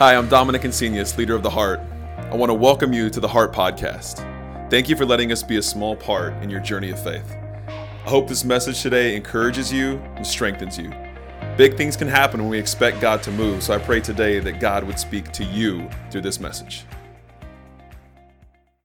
Hi, I'm Dominic Insenius, leader of The Heart. I want to welcome you to the Heart Podcast. Thank you for letting us be a small part in your journey of faith. I hope this message today encourages you and strengthens you. Big things can happen when we expect God to move, so I pray today that God would speak to you through this message.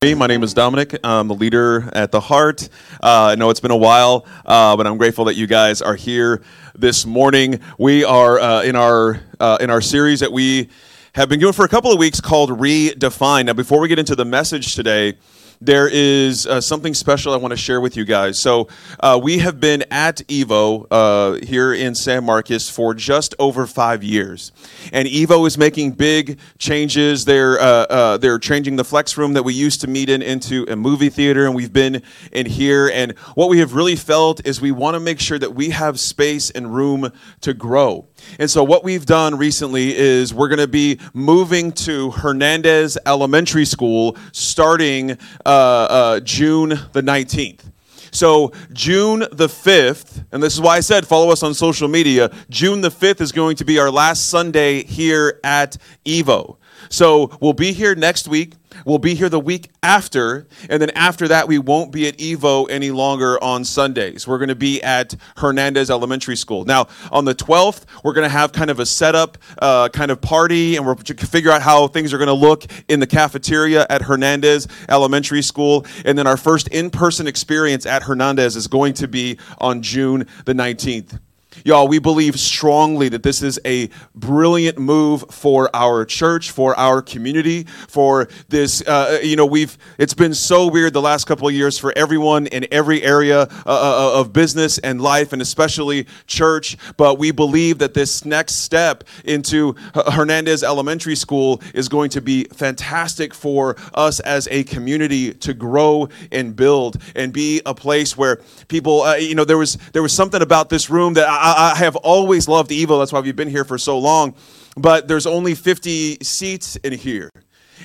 Hey, My name is Dominic. I'm the leader at the Heart. Uh, I know it's been a while, uh, but I'm grateful that you guys are here this morning. We are uh, in our uh, in our series that we have been doing for a couple of weeks called Redefine. Now, before we get into the message today, there is uh, something special I want to share with you guys. So, uh, we have been at Evo uh, here in San Marcos for just over five years, and Evo is making big changes. They're uh, uh, they're changing the flex room that we used to meet in into a movie theater, and we've been in here. And what we have really felt is we want to make sure that we have space and room to grow. And so, what we've done recently is we're going to be moving to Hernandez Elementary School starting uh, uh, June the 19th. So, June the 5th, and this is why I said follow us on social media, June the 5th is going to be our last Sunday here at Evo. So, we'll be here next week. We'll be here the week after, and then after that, we won't be at Evo any longer on Sundays. We're going to be at Hernandez Elementary School. Now, on the 12th, we're going to have kind of a setup uh, kind of party, and we're to figure out how things are going to look in the cafeteria at Hernandez Elementary School. And then our first in person experience at Hernandez is going to be on June the 19th. Y'all, we believe strongly that this is a brilliant move for our church, for our community, for this. Uh, you know, we've it's been so weird the last couple of years for everyone in every area uh, uh, of business and life, and especially church. But we believe that this next step into Hernandez Elementary School is going to be fantastic for us as a community to grow and build and be a place where people. Uh, you know, there was there was something about this room that. I, I, I have always loved Evo. That's why we've been here for so long. But there's only 50 seats in here.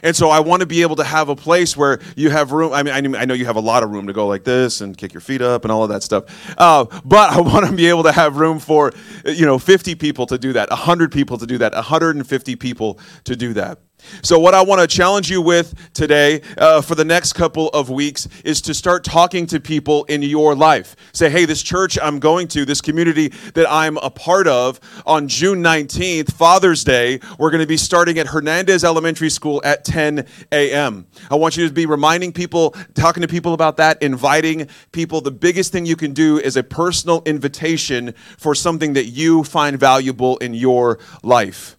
And so I want to be able to have a place where you have room. I mean, I know you have a lot of room to go like this and kick your feet up and all of that stuff. Uh, but I want to be able to have room for, you know, 50 people to do that, 100 people to do that, 150 people to do that. So, what I want to challenge you with today uh, for the next couple of weeks is to start talking to people in your life. Say, hey, this church I'm going to, this community that I'm a part of, on June 19th, Father's Day, we're going to be starting at Hernandez Elementary School at 10 a.m. I want you to be reminding people, talking to people about that, inviting people. The biggest thing you can do is a personal invitation for something that you find valuable in your life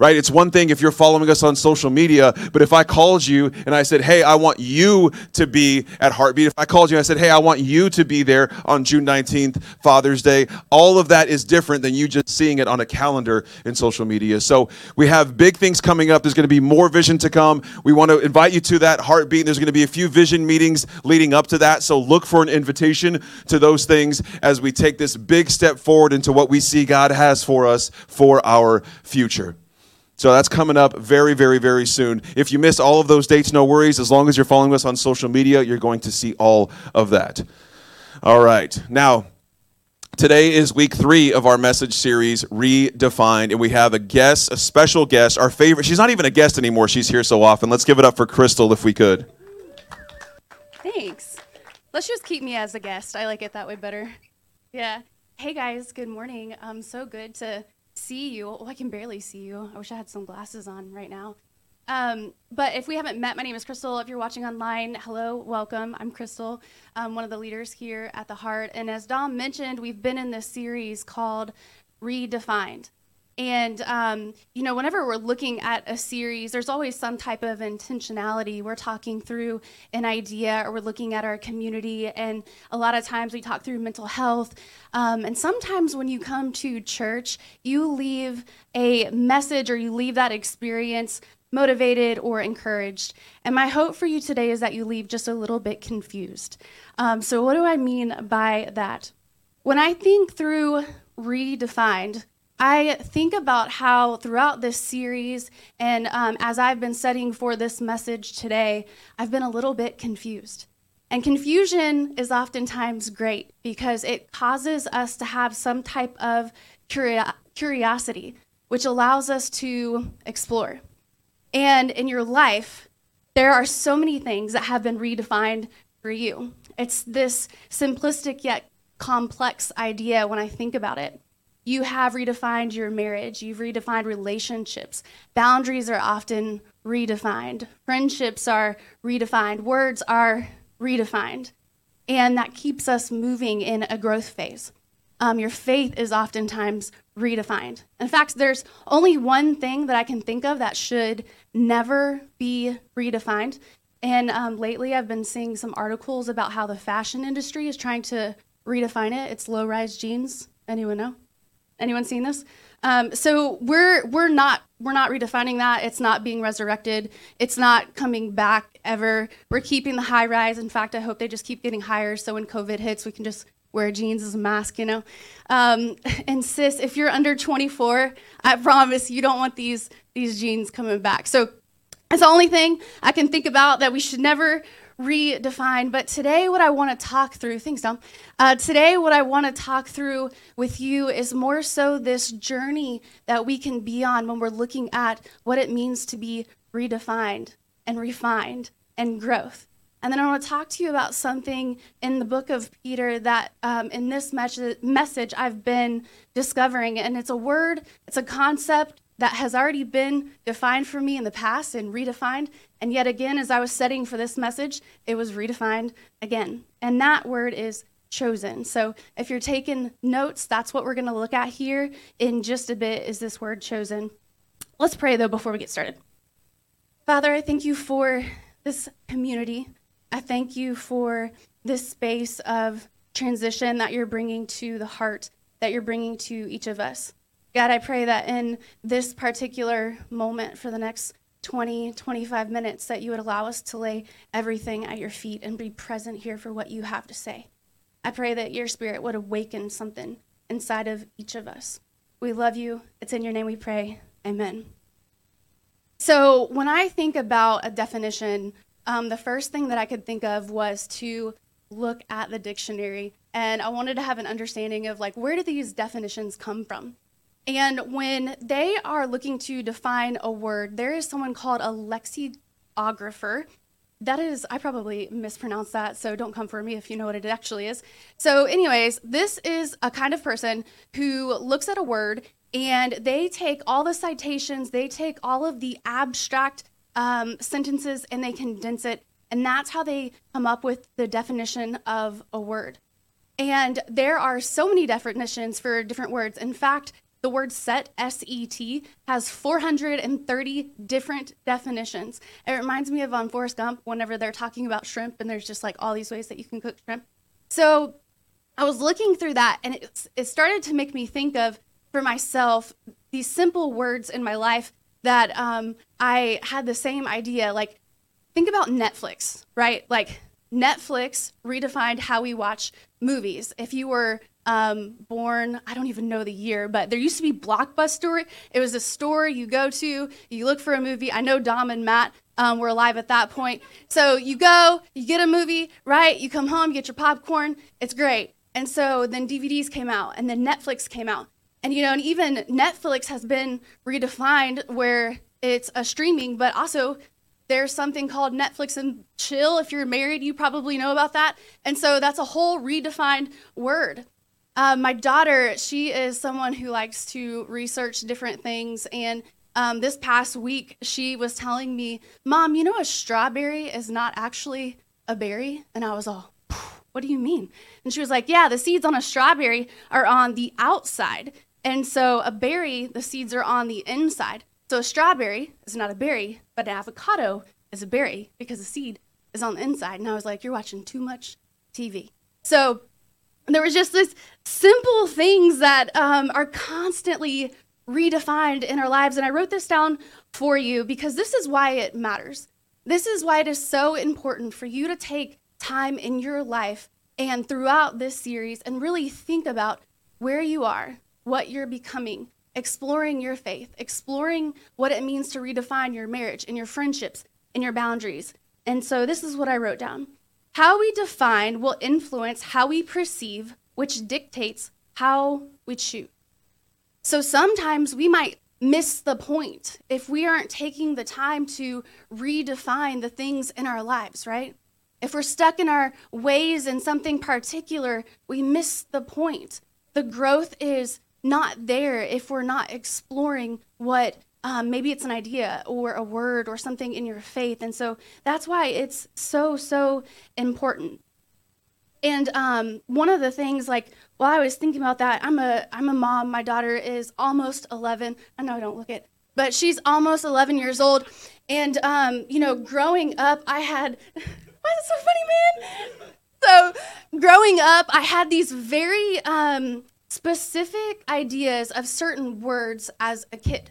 right? It's one thing if you're following us on social media, but if I called you and I said, hey, I want you to be at Heartbeat, if I called you and I said, hey, I want you to be there on June 19th, Father's Day, all of that is different than you just seeing it on a calendar in social media. So we have big things coming up. There's going to be more vision to come. We want to invite you to that Heartbeat. There's going to be a few vision meetings leading up to that. So look for an invitation to those things as we take this big step forward into what we see God has for us for our future. So that's coming up very, very, very soon. If you miss all of those dates, no worries. As long as you're following us on social media, you're going to see all of that. All right. Now, Today is week three of our message series, Redefined, and we have a guest, a special guest, our favorite. She's not even a guest anymore. She's here so often. Let's give it up for Crystal if we could. Thanks. Let's just keep me as a guest. I like it that way better. Yeah. Hey guys, good morning. Um, so good to see you. Oh, I can barely see you. I wish I had some glasses on right now. Um, but if we haven't met, my name is Crystal. If you're watching online, hello, welcome. I'm Crystal, I'm one of the leaders here at the Heart. And as Dom mentioned, we've been in this series called Redefined. And, um, you know, whenever we're looking at a series, there's always some type of intentionality. We're talking through an idea or we're looking at our community. And a lot of times we talk through mental health. Um, and sometimes when you come to church, you leave a message or you leave that experience motivated or encouraged. And my hope for you today is that you leave just a little bit confused. Um, so, what do I mean by that? When I think through redefined, I think about how throughout this series and um, as I've been studying for this message today, I've been a little bit confused. And confusion is oftentimes great because it causes us to have some type of curiosity. which allows us to explore. And in your life, there are so many things that have been redefined for you. It's this simplistic yet complex idea when I think about it. You have redefined your marriage, you've redefined relationships. Boundaries are often redefined, friendships are redefined, words are redefined. And that keeps us moving in a growth phase. Um, your faith is oftentimes redefined. In fact, there's only one thing that I can think of that should never be redefined. And um, lately, I've been seeing some articles about how the fashion industry is trying to redefine it. It's low-rise jeans. Anyone know? Anyone seen this? Um, so we're we're not we're not redefining that. It's not being resurrected. It's not coming back ever. We're keeping the high rise. In fact, I hope they just keep getting higher. So when COVID hits, we can just wear jeans as a mask, you know. Um, and sis, if you're under 24, I promise you don't want these these jeans coming back. So it's the only thing I can think about that we should never redefine. But today, what I want to talk through, thanks, Dom. Uh, today, what I want to talk through with you is more so this journey that we can be on when we're looking at what it means to be redefined and refined and growth. And then I want to talk to you about something in the book of Peter that um, in this mes- message I've been discovering. And it's a word, it's a concept that has already been defined for me in the past and redefined. And yet again, as I was studying for this message, it was redefined again. And that word is chosen. So if you're taking notes, that's what we're going to look at here in just a bit is this word chosen. Let's pray though before we get started. Father, I thank you for this community. I thank you for this space of transition that you're bringing to the heart, that you're bringing to each of us. God, I pray that in this particular moment for the next 20, 25 minutes, that you would allow us to lay everything at your feet and be present here for what you have to say. I pray that your spirit would awaken something inside of each of us. We love you. It's in your name we pray. Amen. So, when I think about a definition um, the first thing that I could think of was to look at the dictionary. And I wanted to have an understanding of like, where do these definitions come from? And when they are looking to define a word, there is someone called a lexicographer. That is, I probably mispronounced that, so don't come for me if you know what it actually is. So, anyways, this is a kind of person who looks at a word and they take all the citations, they take all of the abstract um, sentences and they condense it. And that's how they come up with the definition of a word. And there are so many definitions for different words. In fact, the word set, S E T, has 430 different definitions. It reminds me of on Forrest Gump whenever they're talking about shrimp and there's just like all these ways that you can cook shrimp. So I was looking through that and it, it started to make me think of for myself these simple words in my life that um, I had the same idea. Like, think about Netflix, right? Like, Netflix redefined how we watch movies. If you were um, born, I don't even know the year, but there used to be Blockbuster. It was a store you go to, you look for a movie. I know Dom and Matt um, were alive at that point. So you go, you get a movie, right? You come home, you get your popcorn. It's great. And so then DVDs came out, and then Netflix came out. And you know, and even Netflix has been redefined where it's a streaming, but also there's something called Netflix and chill. If you're married, you probably know about that. And so that's a whole redefined word. Uh, my daughter, she is someone who likes to research different things. And um, this past week, she was telling me, Mom, you know, a strawberry is not actually a berry? And I was all, what do you mean? And she was like, Yeah, the seeds on a strawberry are on the outside. And so a berry, the seeds are on the inside. So a strawberry is not a berry, but an avocado is a berry because the seed is on the inside. And I was like, you're watching too much TV. So there was just this simple things that um, are constantly redefined in our lives. And I wrote this down for you because this is why it matters. This is why it is so important for you to take time in your life and throughout this series and really think about where you are, what you're becoming, exploring your faith, exploring what it means to redefine your marriage and your friendships and your boundaries. And so this is what I wrote down. How we define will influence how we perceive, which dictates how we choose. So sometimes we might miss the point if we aren't taking the time to redefine the things in our lives, right? If we're stuck in our ways in something particular, we miss the point. The growth is not there if we're not exploring what um, maybe it's an idea or a word or something in your faith. And so that's why it's so, so important. And um, one of the things, like while I was thinking about that, I'm a I'm a mom. My daughter is almost 11. I know I don't look it, but she's almost 11 years old. And um, you know, growing up, I had why is it so funny, man? So growing up, I had these very um, specific ideas of certain words as a kid.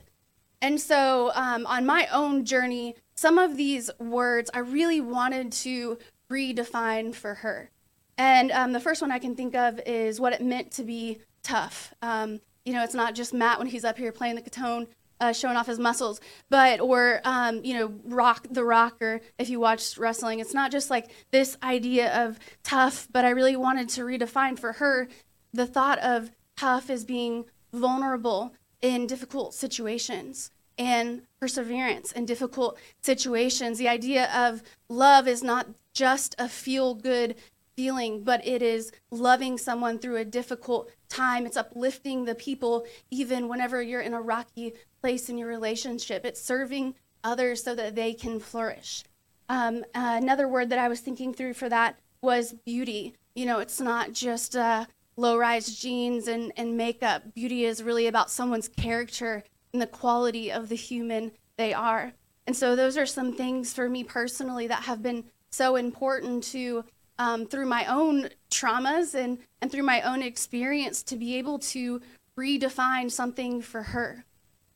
And so um, on my own journey, some of these words I really wanted to redefine for her. And um, the first one I can think of is what it meant to be tough. Um, you know, it's not just Matt when he's up here playing the cajon, uh, showing off his muscles, but or um, you know, rock the rocker. If you watched wrestling, it's not just like this idea of tough, but I really wanted to redefine for her the thought of tough as being vulnerable in difficult situations and perseverance in difficult situations. The idea of love is not just a feel good feeling, but it is loving someone through a difficult time. It's uplifting the people, even whenever you're in a rocky place in your relationship. It's serving others so that they can flourish. Um, uh, another word that I was thinking through for that was beauty. You know, it's not just uh, low rise jeans and, and makeup. Beauty is really about someone's character and the quality of the human they are. And so, those are some things for me personally that have been so important to, um, through my own traumas and, and through my own experience, to be able to redefine something for her.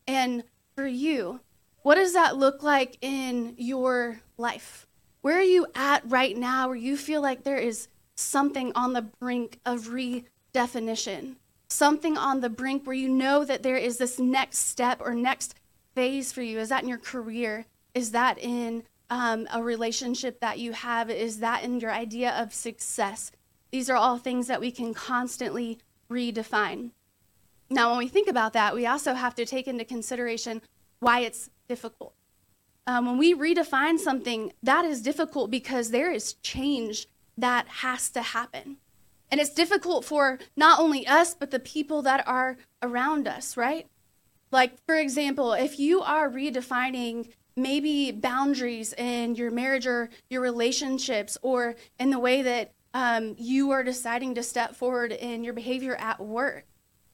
And for you, what does that look like in your life? Where are you at right now where you feel like there is something on the brink of redefinition? Something on the brink where you know that there is this next step or next phase for you? Is that in your career? Is that in um, a relationship that you have? Is that in your idea of success? These are all things that we can constantly redefine. Now, when we think about that, we also have to take into consideration why it's difficult. Um, when we redefine something, that is difficult because there is change that has to happen. And it's difficult for not only us, but the people that are around us, right? Like, for example, if you are redefining maybe boundaries in your marriage or your relationships, or in the way that um, you are deciding to step forward in your behavior at work,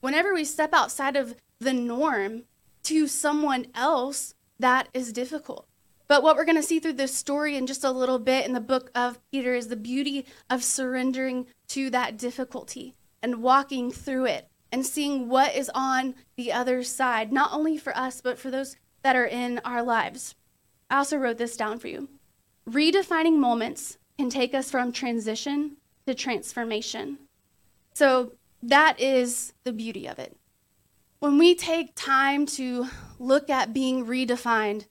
whenever we step outside of the norm to someone else, that is difficult. But what we're going to see through this story in just a little bit in the book of Peter is the beauty of surrendering to that difficulty and walking through it and seeing what is on the other side, not only for us, but for those that are in our lives. I also wrote this down for you. Redefining moments can take us from transition to transformation. So that is the beauty of it. When we take time to look at being redefined,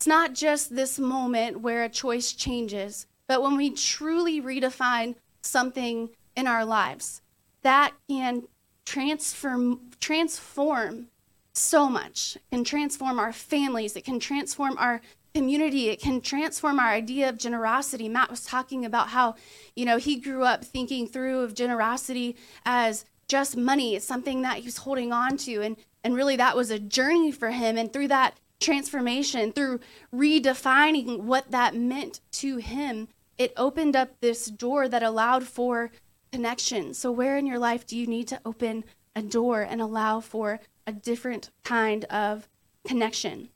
it's not just this moment where a choice changes, but when we truly redefine something in our lives, that can transform transform so much. It can transform our families, it can transform our community, it can transform our idea of generosity. Matt was talking about how, you know, he grew up thinking through of generosity as just money. It's something that he's holding on to. And, and really, that was a journey for him. And through that transformation, through redefining what that meant to him, it opened up this door that allowed for connection. So, where in your life do you need to open a door and allow for a different kind of connection?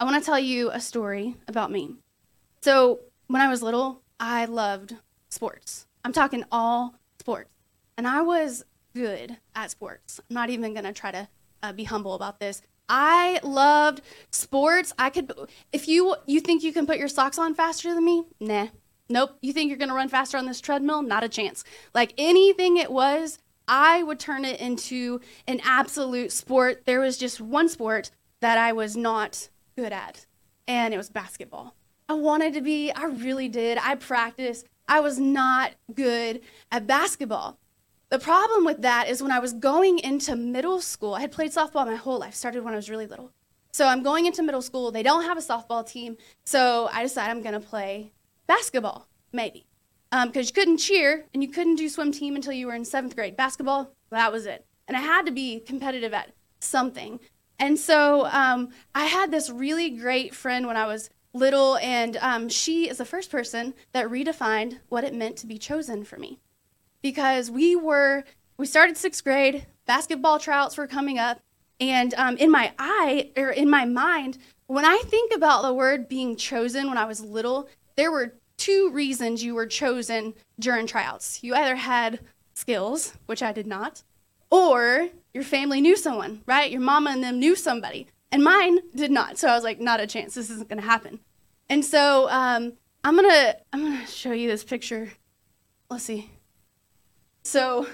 I want to tell you a story about me. So, when I was little, I loved sports. I'm talking all sports. And I was good at sports. I'm not even going to try to uh, be humble about this. I loved sports. I could if you you think you can put your socks on faster than me? Nah. Nope. You think you're going to run faster on this treadmill? Not a chance. Like anything it was, I would turn it into an absolute sport. There was just one sport that I was not good at, and it was basketball. I wanted to be, I really did. I practiced. I was not good at basketball. The problem with that is when I was going into middle school, I had played softball my whole life, started when I was really little. So I'm going into middle school. They don't have a softball team. So I decided I'm going to play basketball, maybe. Because um, you couldn't cheer and you couldn't do swim team until you were in seventh grade. Basketball, that was it. And I had to be competitive at something. And so um, I had this really great friend when I was little, and um, she is the first person that redefined what it meant to be chosen for me. Because we were, we started sixth grade, basketball tryouts were coming up, and um, in my eye, or in my mind, when I think about the word being chosen when I was little, there were two reasons you were chosen during tryouts. You either had skills, which I did not, or your family knew someone, right? Your mama and them knew somebody. And mine did not. So I was like, not a chance. This isn't going to happen. And so um, I'm gonna I'm gonna show you this picture. Let's see. So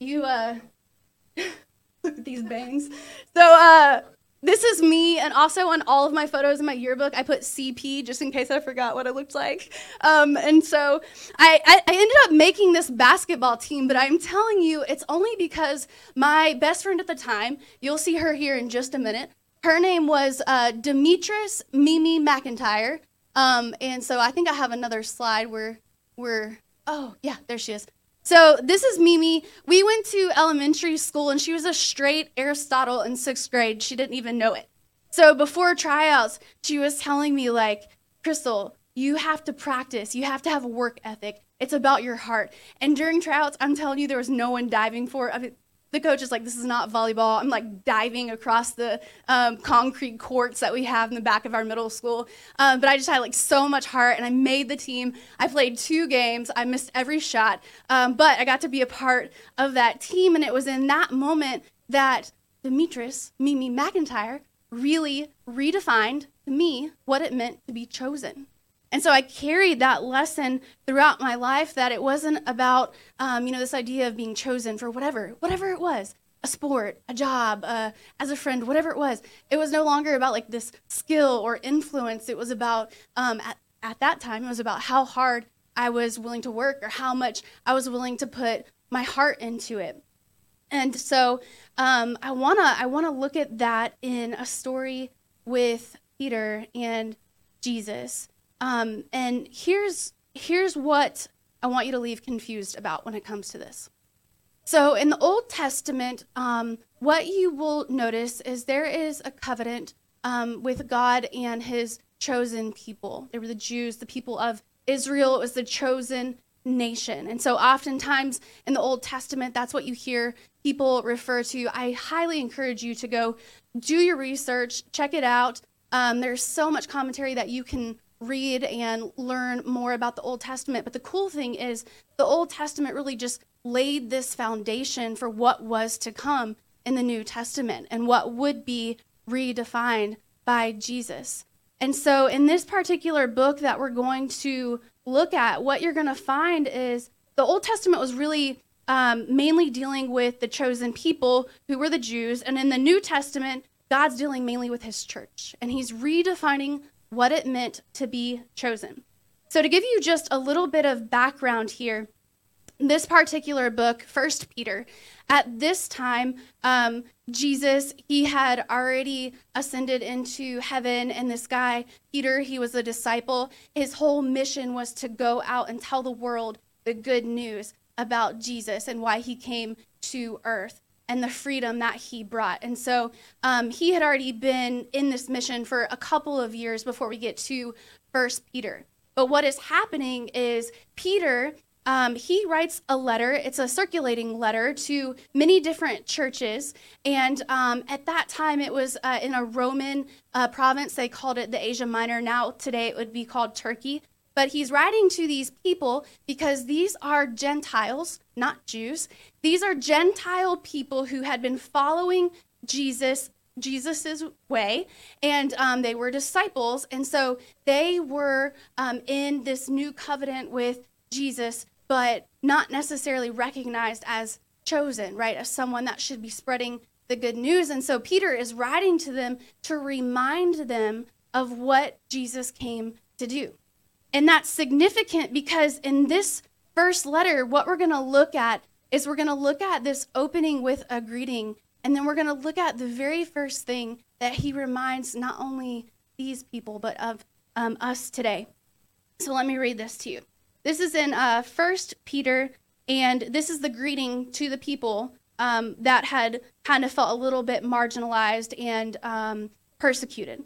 you uh, look at these bangs. So uh, this is me, and also on all of my photos in my yearbook, I put CP just in case I forgot what it looked like. Um, and so I, I, I, ended up making this basketball team, but I'm telling you, it's only because my best friend at the time, you'll see her here in just a minute, her name was uh, Demetris Mimi McIntyre. Um, and so I think I have another slide where, where, oh, yeah, there she is. So this is Mimi. We went to elementary school and she was a straight Aristotle in sixth grade. She didn't even know it. So before tryouts, she was telling me, like, Crystal, you have to practice. You have to have a work ethic. It's about your heart. And during tryouts, I'm telling you, there was no one diving for it. The coach is like, this is not volleyball. I'm like diving across the um, concrete courts that we have in the back of our middle school. Um, but I just had like so much heart and I made the team. I played two games. I missed every shot. Um, but I got to be a part of that team. And it was in that moment that Demetris, Mimi McIntyre, really redefined to me what it meant to be chosen. And so I carried that lesson throughout my life that it wasn't about, um, you know, this idea of being chosen for whatever, whatever it was a sport, a job, uh, as a friend, whatever it was. It was no longer about like this skill or influence. It was about, um, at, at that time, it was about how hard I was willing to work or how much I was willing to put my heart into it. And so um, I wanna I wanna look at that in a story with Peter and Jesus. Um, and here's here's what I want you to leave confused about when it comes to this. So in the Old Testament, um, what you will notice is there is a covenant um, with God and His chosen people. They were the Jews, the people of Israel. It was the chosen nation. And so oftentimes in the Old Testament, that's what you hear people refer to. I highly encourage you to go do your research, check it out. Um, there's so much commentary that you can read and learn more about the Old Testament. But the cool thing is, the Old Testament really just laid this foundation for what was to come in the New Testament and what would be redefined by Jesus. And so, in this particular book that we're going to look at, what you're going to find is the Old Testament was really um, mainly dealing with the chosen people who were the Jews. And in the New Testament, God's dealing mainly with his church. And he's redefining what it meant to be chosen. So, to give you just a little bit of background here, this particular book, First Peter, at this time, um, Jesus he had already ascended into heaven, and this guy Peter, he was a disciple. His whole mission was to go out and tell the world the good news about Jesus and why he came to earth and the freedom that he brought. And so um, he had already been in this mission for a couple of years before we get to First Peter. But what is happening is Peter. Um, he writes a letter. It's a circulating letter to many different churches. And um, at that time, it was uh, in a Roman uh, province. They called it the Asia Minor. Now, today, it would be called Turkey. But he's writing to these people because these are Gentiles, not Jews. These are Gentile people who had been following Jesus Jesus's way, and um, they were disciples, and so they were um, in this new covenant with Jesus, but not necessarily recognized as chosen, right, as someone that should be spreading the good news. And so Peter is writing to them to remind them of what Jesus came to do. And that's significant because in this first letter, what we're going to look at is we're going to look at this opening with a greeting, and then we're going to look at the very first thing that he reminds not only these people, but of um, us today. So let me read this to you. This is in uh, 1 Peter, and this is the greeting to the people um, that had kind of felt a little bit marginalized and um, persecuted.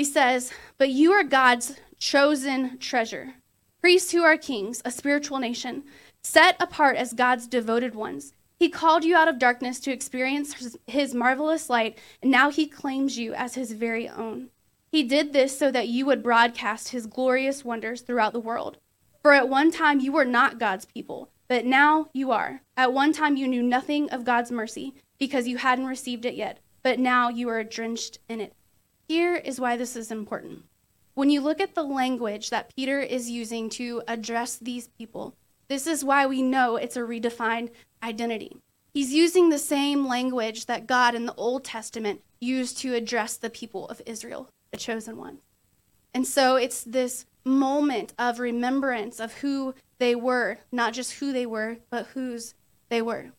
He says, But you are God's chosen treasure, priests who are kings, a spiritual nation, set apart as God's devoted ones. He called you out of darkness to experience his, marvelous light, and now he claims you as his very own. He did this so that you would broadcast his glorious wonders throughout the world. For at one time you were not God's people, but now you are. At one time you knew nothing of God's mercy because you hadn't received it yet, but now you are drenched in it. Here is why this is important. When you look at the language that Peter is using to address these people, this is why we know it's a redefined identity. He's using the same language that God in the Old Testament used to address the people of Israel the chosen one. And so it's this moment of remembrance of who they were, not just who they were, but whose they were.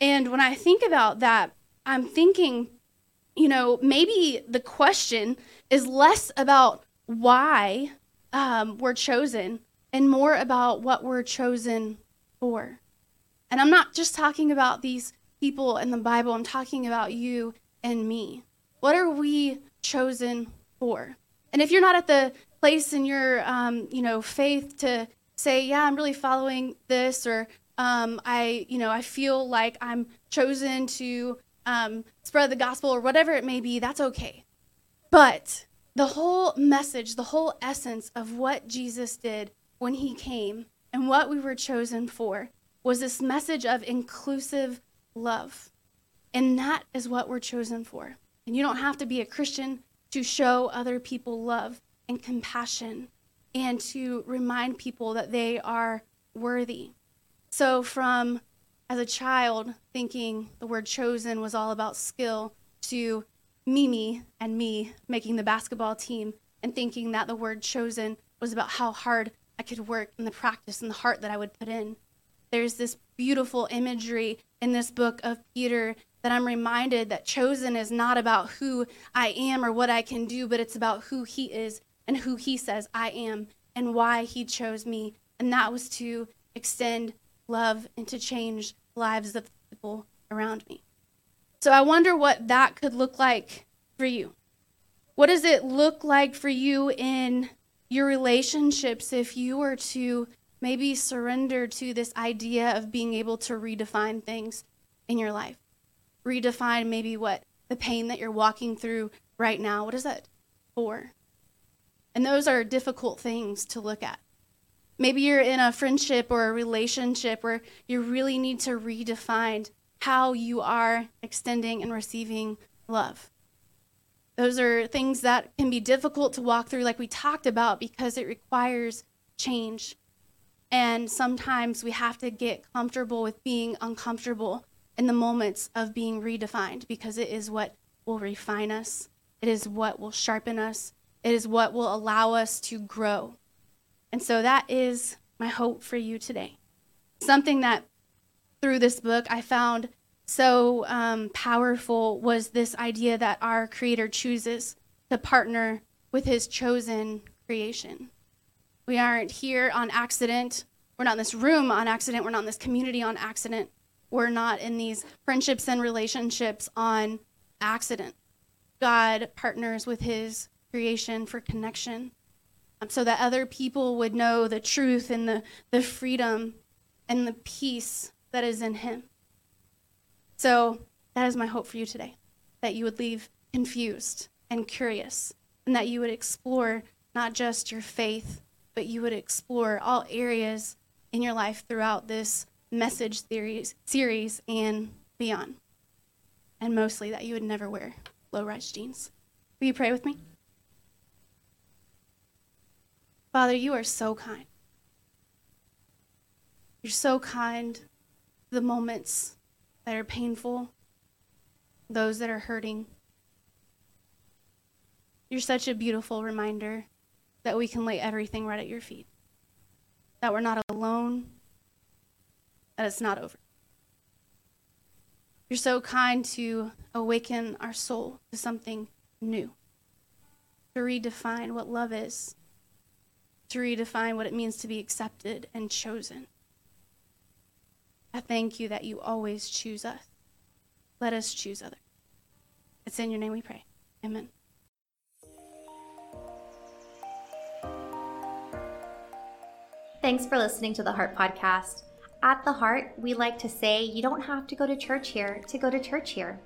And when I think about that, I'm thinking, you know, maybe the question is less about why um, we're chosen and more about what we're chosen for. And I'm not just talking about these people in the Bible, I'm talking about you and me. What are we chosen for. And if you're not at the place in your, um, you know, faith to say, yeah, I'm really following this, or um, I, you know, I feel like I'm chosen to um, spread the gospel, or whatever it may be, that's okay. But the whole message, the whole essence of what Jesus did when he came and what we were chosen for was this message of inclusive love. And that is what we're chosen for. And you don't have to be a Christian to show other people love and compassion and to remind people that they are worthy. So, from as a child thinking the word chosen was all about skill to Mimi and me making the basketball team and thinking that the word chosen was about how hard I could work and the practice and the heart that I would put in. There's this beautiful imagery in this book of Peter that I'm reminded that chosen is not about who I am or what I can do, but it's about who He is and who He says I am and why He chose me. And that was to extend love and to change lives of people around me. So I wonder what that could look like for you. What does it look like for you in your relationships if you were to maybe surrender to this idea of being able to redefine things in your life? redefine maybe what the pain that you're walking through right now. What is that for? And those are difficult things to look at. Maybe you're in a friendship or a relationship where you really need to redefine how you are extending and receiving love. Those are things that can be difficult to walk through, like we talked about, because it requires change. And sometimes we have to get comfortable with being uncomfortable in the moments of being redefined because it is what will refine us, it is what will sharpen us, it is what will allow us to grow. And so that is my hope for you today. Something that through this book I found so um, powerful was this idea that our Creator chooses to partner with His chosen creation. We aren't here on accident. We're not in this room on accident. We're not in this community on accident we're not in these friendships and relationships on accident. God partners with his creation for connection Um, so that other people would know the truth and the, the freedom and the peace that is in him. So that is my hope for you today that you would leave confused and curious, and that you would explore not just your faith, but you would explore all areas in your life throughout this message series, series and beyond. And mostly that you would never wear low rise jeans. Will you pray with me? Father, you are so kind. You're so kind the moments that are painful, those that are hurting. You're such a beautiful reminder that we can lay everything right at your feet, that we're not alone, that it's not over. You're so kind to awaken our soul to something new, to redefine what love is, to redefine what it means to be accepted and chosen. I thank you that you always choose us. Let us choose others. It's in your name we pray. Amen. Thanks for listening to the Heart Podcast. At the Heart, we like to say you don't have to go to church here to go to church here.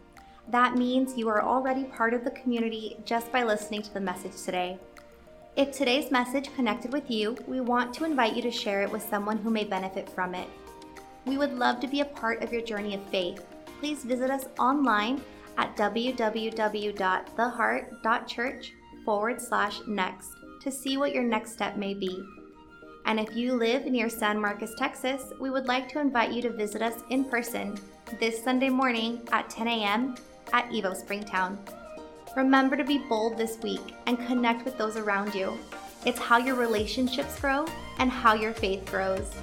That means you are already part of the community just by listening to the message today. If today's message connected with you, we want to invite you to share it with someone who may benefit from it. We would love to be a part of your journey of faith. Please visit us online at www.theheart.church forward slash next to see what your next step may be. And if you live near San Marcos, Texas, we would like to invite you to visit us in person this Sunday morning at 10 a.m. at Evo Springtown. Remember to be bold this week and connect with those around you. It's how your relationships grow and how your faith grows.